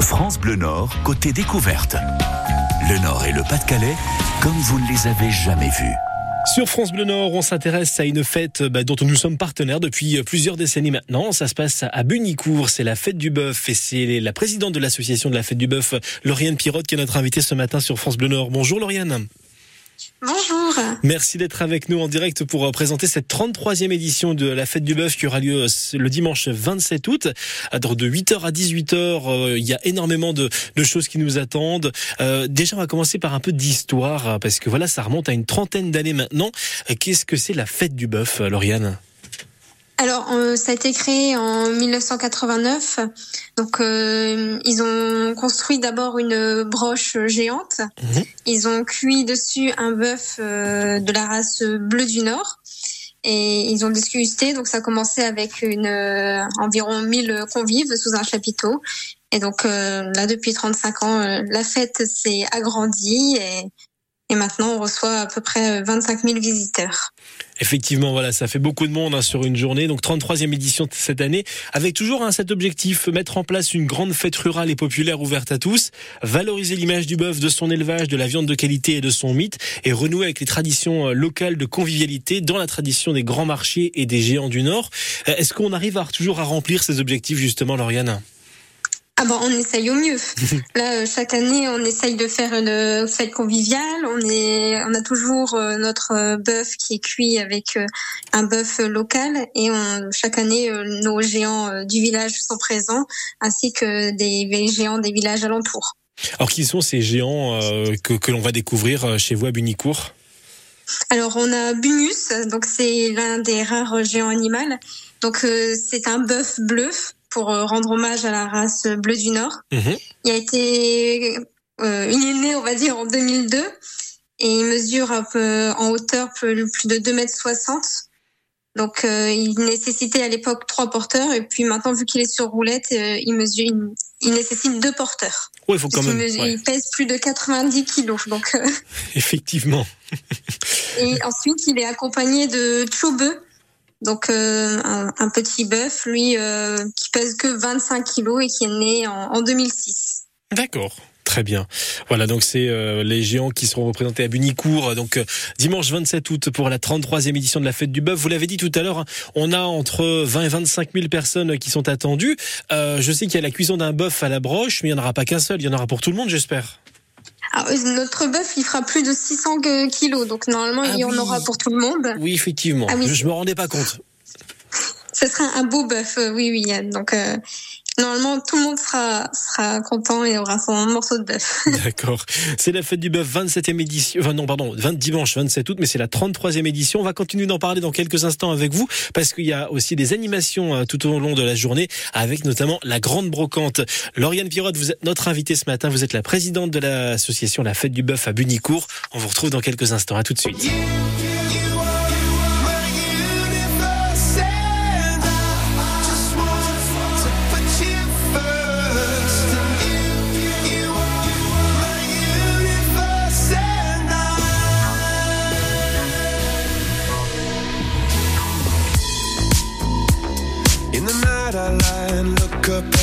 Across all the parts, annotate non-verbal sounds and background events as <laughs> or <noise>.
France Bleu Nord, côté découverte. Le Nord et le Pas-de-Calais, comme vous ne les avez jamais vus. Sur France Bleu Nord, on s'intéresse à une fête bah, dont nous sommes partenaires depuis plusieurs décennies maintenant. Ça se passe à Bunicourt, c'est la fête du bœuf et c'est la présidente de l'association de la fête du bœuf, Lauriane Pirotte, qui est notre invitée ce matin sur France Bleu Nord. Bonjour Lauriane. Bonjour. Merci d'être avec nous en direct pour euh, présenter cette 33e édition de la fête du bœuf qui aura lieu euh, le dimanche 27 août. De 8h à 18h, euh, il y a énormément de, choses qui nous attendent. déjà, on va commencer par un peu d'histoire parce que voilà, ça remonte à une trentaine d'années maintenant. Qu'est-ce que c'est la fête du bœuf, Lauriane? Alors, euh, ça a été créé en 1989. Donc, euh, ils ont construit d'abord une broche géante. Mhm. Ils ont cuit dessus un bœuf euh, de la race bleu du Nord. Et ils ont discuté. Donc, ça a commencé avec une, environ 1000 convives sous un chapiteau. Et donc, là, depuis 35 ans, la fête s'est agrandie et et maintenant, on reçoit à peu près 25 000 visiteurs. Effectivement, voilà, ça fait beaucoup de monde hein, sur une journée. Donc 33e édition cette année, avec toujours hein, cet objectif, mettre en place une grande fête rurale et populaire ouverte à tous, valoriser l'image du bœuf, de son élevage, de la viande de qualité et de son mythe, et renouer avec les traditions euh, locales de convivialité dans la tradition des grands marchés et des géants du Nord. Euh, est-ce qu'on arrive toujours à remplir ces objectifs justement, Lauriane? Ah bon, on essaye au mieux. <laughs> Là, euh, chaque année, on essaye de faire une fête conviviale. On est, on a toujours euh, notre euh, bœuf qui est cuit avec un bœuf local et on, chaque année, nos géants du village sont présents, ainsi que des géants des villages alentours. Alors, qui sont ces géants que, que l'on va découvrir chez vous à Bunicourt? Alors, on a Bunus, donc c'est l'un des rares géants animaux. Donc, c'est un bœuf bleu pour euh, rendre hommage à la race bleue du Nord. Mhm. Il a été, euh, il est né, on va dire, en 2002 et il mesure un peu, en hauteur plus de 2 mètres 60. Donc, euh, il nécessitait à l'époque trois porteurs et puis maintenant, vu qu'il est sur roulette, il mesure, il, nécessite deux porteurs. Oui, il faut quand même. Il, pèse plus de 90 kilos, donc. <laughs> Effectivement. et ensuite, il est accompagné de Chobeux, donc euh, un, petit bœuf, lui, euh, qui pèse que 25 kilos et qui est né en, 2006. D'accord. Très bien. Voilà, donc c'est euh, les géants qui seront représentés à Bunicourt, donc dimanche 27 août pour la 33e édition de la fête du bœuf. Vous l'avez dit tout à l'heure, hein, on a entre 20 et 25 000 personnes qui sont attendues. je sais qu'il y a la cuisson d'un bœuf à la broche, mais il n'y en aura pas qu'un seul, il y en aura pour tout le monde, j'espère. Ah, notre bœuf, il fera plus de 600 kilos, donc normalement, ah il y en aura pour tout le monde. Oui, effectivement. Ah je, ne me rendais pas compte. Ce sera un beau bœuf, euh, oui, oui. Donc, euh, normalement, tout le monde sera, content et aura son morceau de bœuf. <laughs> D'accord. C'est la fête du bœuf, 27e édition. Enfin, non, pardon, 20, dimanche 27 août, mais c'est la 33e édition. On va continuer d'en parler dans quelques instants avec vous, parce qu'il y a aussi des animations euh, tout au long de la journée, avec notamment la grande brocante. Lauriane Pirotte, vous êtes notre invitée ce matin. Vous êtes la présidente de l'association La Fête du Bœuf à Bunicourt. On vous retrouve dans quelques instants. À tout de suite.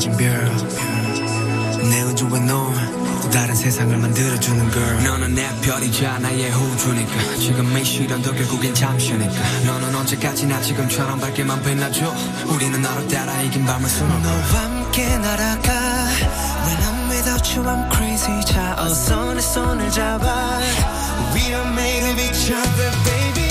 꺼진 별내 우주와 넌또 다른 세상을 만들어주는 걸. 너는 내 별이자 나의 호주니까. 지금 이 시련도 결국엔 잠시니까. 너는 언제까지나 지금처럼 밝게만 빛나줘. 우리는 나로 따라 이긴 밤을 숨어 너와 함께 날아가. When I'm without you I'm crazy. 자 어서 내 손을 잡아. We are made of each other baby.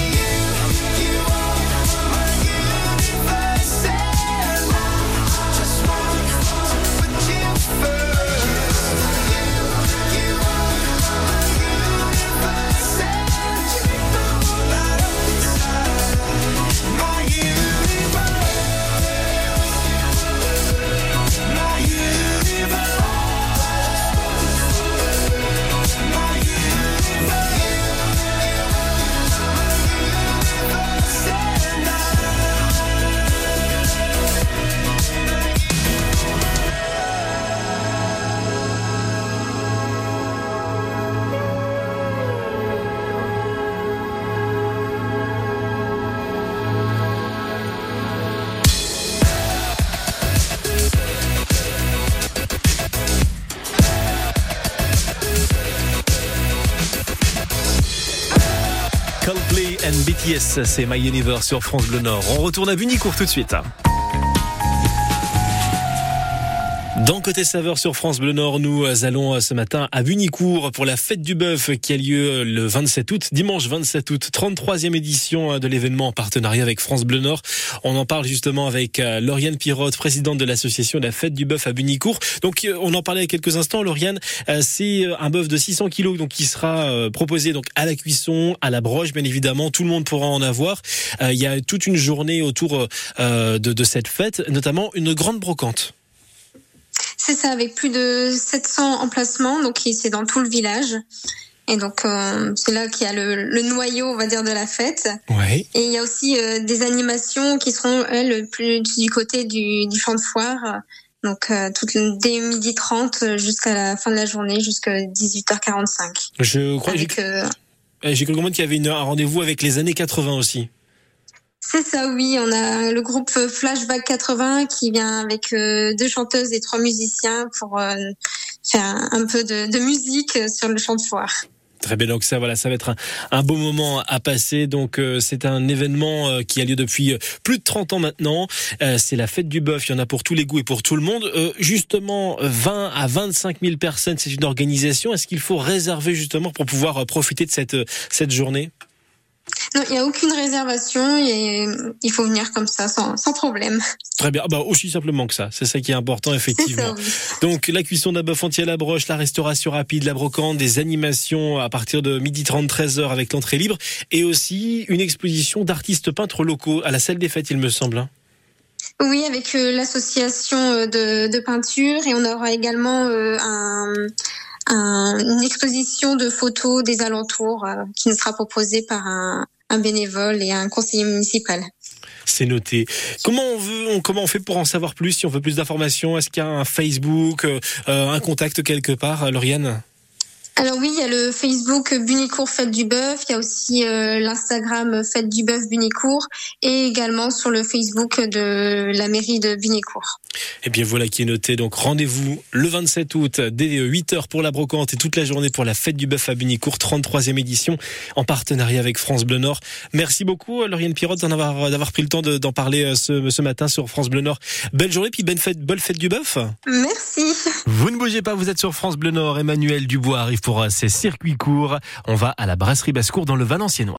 BTS, c'est My Universe sur France Bleu Nord. On retourne à Bunicourt tout de suite. Dans Côté Saveur sur France Bleu Nord, nous allons ce matin à Bunicourt pour la fête du bœuf qui a lieu le 27 août, dimanche 27 août, 33e édition de l'événement en partenariat avec France Bleu Nord. On en parle justement avec euh, Lauriane Pirotte, présidente de l'association La Fête du Bœuf à Bunicourt. Donc euh, on en parlait il a quelques instants, Lauriane, euh, c'est un bœuf de 600 kilos donc qui sera proposé donc à la cuisson, à la broche bien évidemment, tout le monde pourra en avoir. Il y a toute une journée autour de cette fête, notamment une grande brocante. C'est ça, avec plus de 700 emplacements, donc c'est dans tout le village. Et donc euh, c'est là qu'il y a le, noyau, on va dire, de la fête. Ouais. Et il y a aussi euh, des animations qui seront elles plus du côté du, du champ de foire. Donc euh, toutes dès midi 30 jusqu'à la fin de la journée, jusqu'à 18h45. Je crois que j'ai cru comprendre qu'il y avait une, un rendez-vous avec les années 80 aussi. C'est ça, oui. On a le groupe Flashback 80 qui vient avec euh, deux chanteuses et trois musiciens pour euh, faire un peu de, musique sur le champ de foire. Très bien, donc ça, voilà, ça va être un, beau moment à passer. Donc euh, c'est un événement qui a lieu depuis plus de 30 ans maintenant. c'est la fête du bœuf. Il y en a pour tous les goûts et pour tout le monde. justement, 20 à 25 000 personnes, c'est une organisation. Est-ce qu'il faut réserver justement pour pouvoir profiter de cette cette journée? Non, il n'y a aucune réservation et il faut venir comme ça, sans, sans problème. Très bien, ah bah, aussi simplement que ça, c'est ça qui est important effectivement. Donc la cuisson d'un bœuf entier à la broche, la restauration rapide, la brocante, des animations à partir de midi 30 13h avec l'entrée libre et aussi une exposition d'artistes peintres locaux à la salle des fêtes, il me semble. Hein. Oui, avec euh, l'association euh, de, de, peinture et on aura également euh, un une exposition de photos des alentours euh, qui nous sera proposée par un, bénévole et un conseiller municipal. C'est noté. Comment on veut, comment on fait pour en savoir plus Si on veut plus d'informations, est-ce qu'il y a un Facebook, euh, un contact quelque part, Lauriane? Alors oui, il y a le Facebook Bunicourt Fête du Bœuf, il y a aussi euh, l'Instagram Fête du Bœuf Bunicourt et également sur le Facebook de la mairie de Bunicourt. Et eh bien voilà qui est noté. Donc rendez-vous le 27 août dès 8h pour la brocante et toute la journée pour la Fête du Bœuf à Bunicourt, 33e édition en partenariat avec France Bleu Nord. Merci beaucoup Lauriane Pirotte d'avoir d'avoir pris le temps d'en parler euh, ce, ce matin sur France Bleu Nord. Belle journée puis bonne fête, bonne fête du bœuf. Merci. Vous ne bougez pas, vous êtes sur France Bleu Nord. Emmanuel Dubois arrive pour pour ces circuits courts. On va à la brasserie Basse-Cour dans le Valenciennois.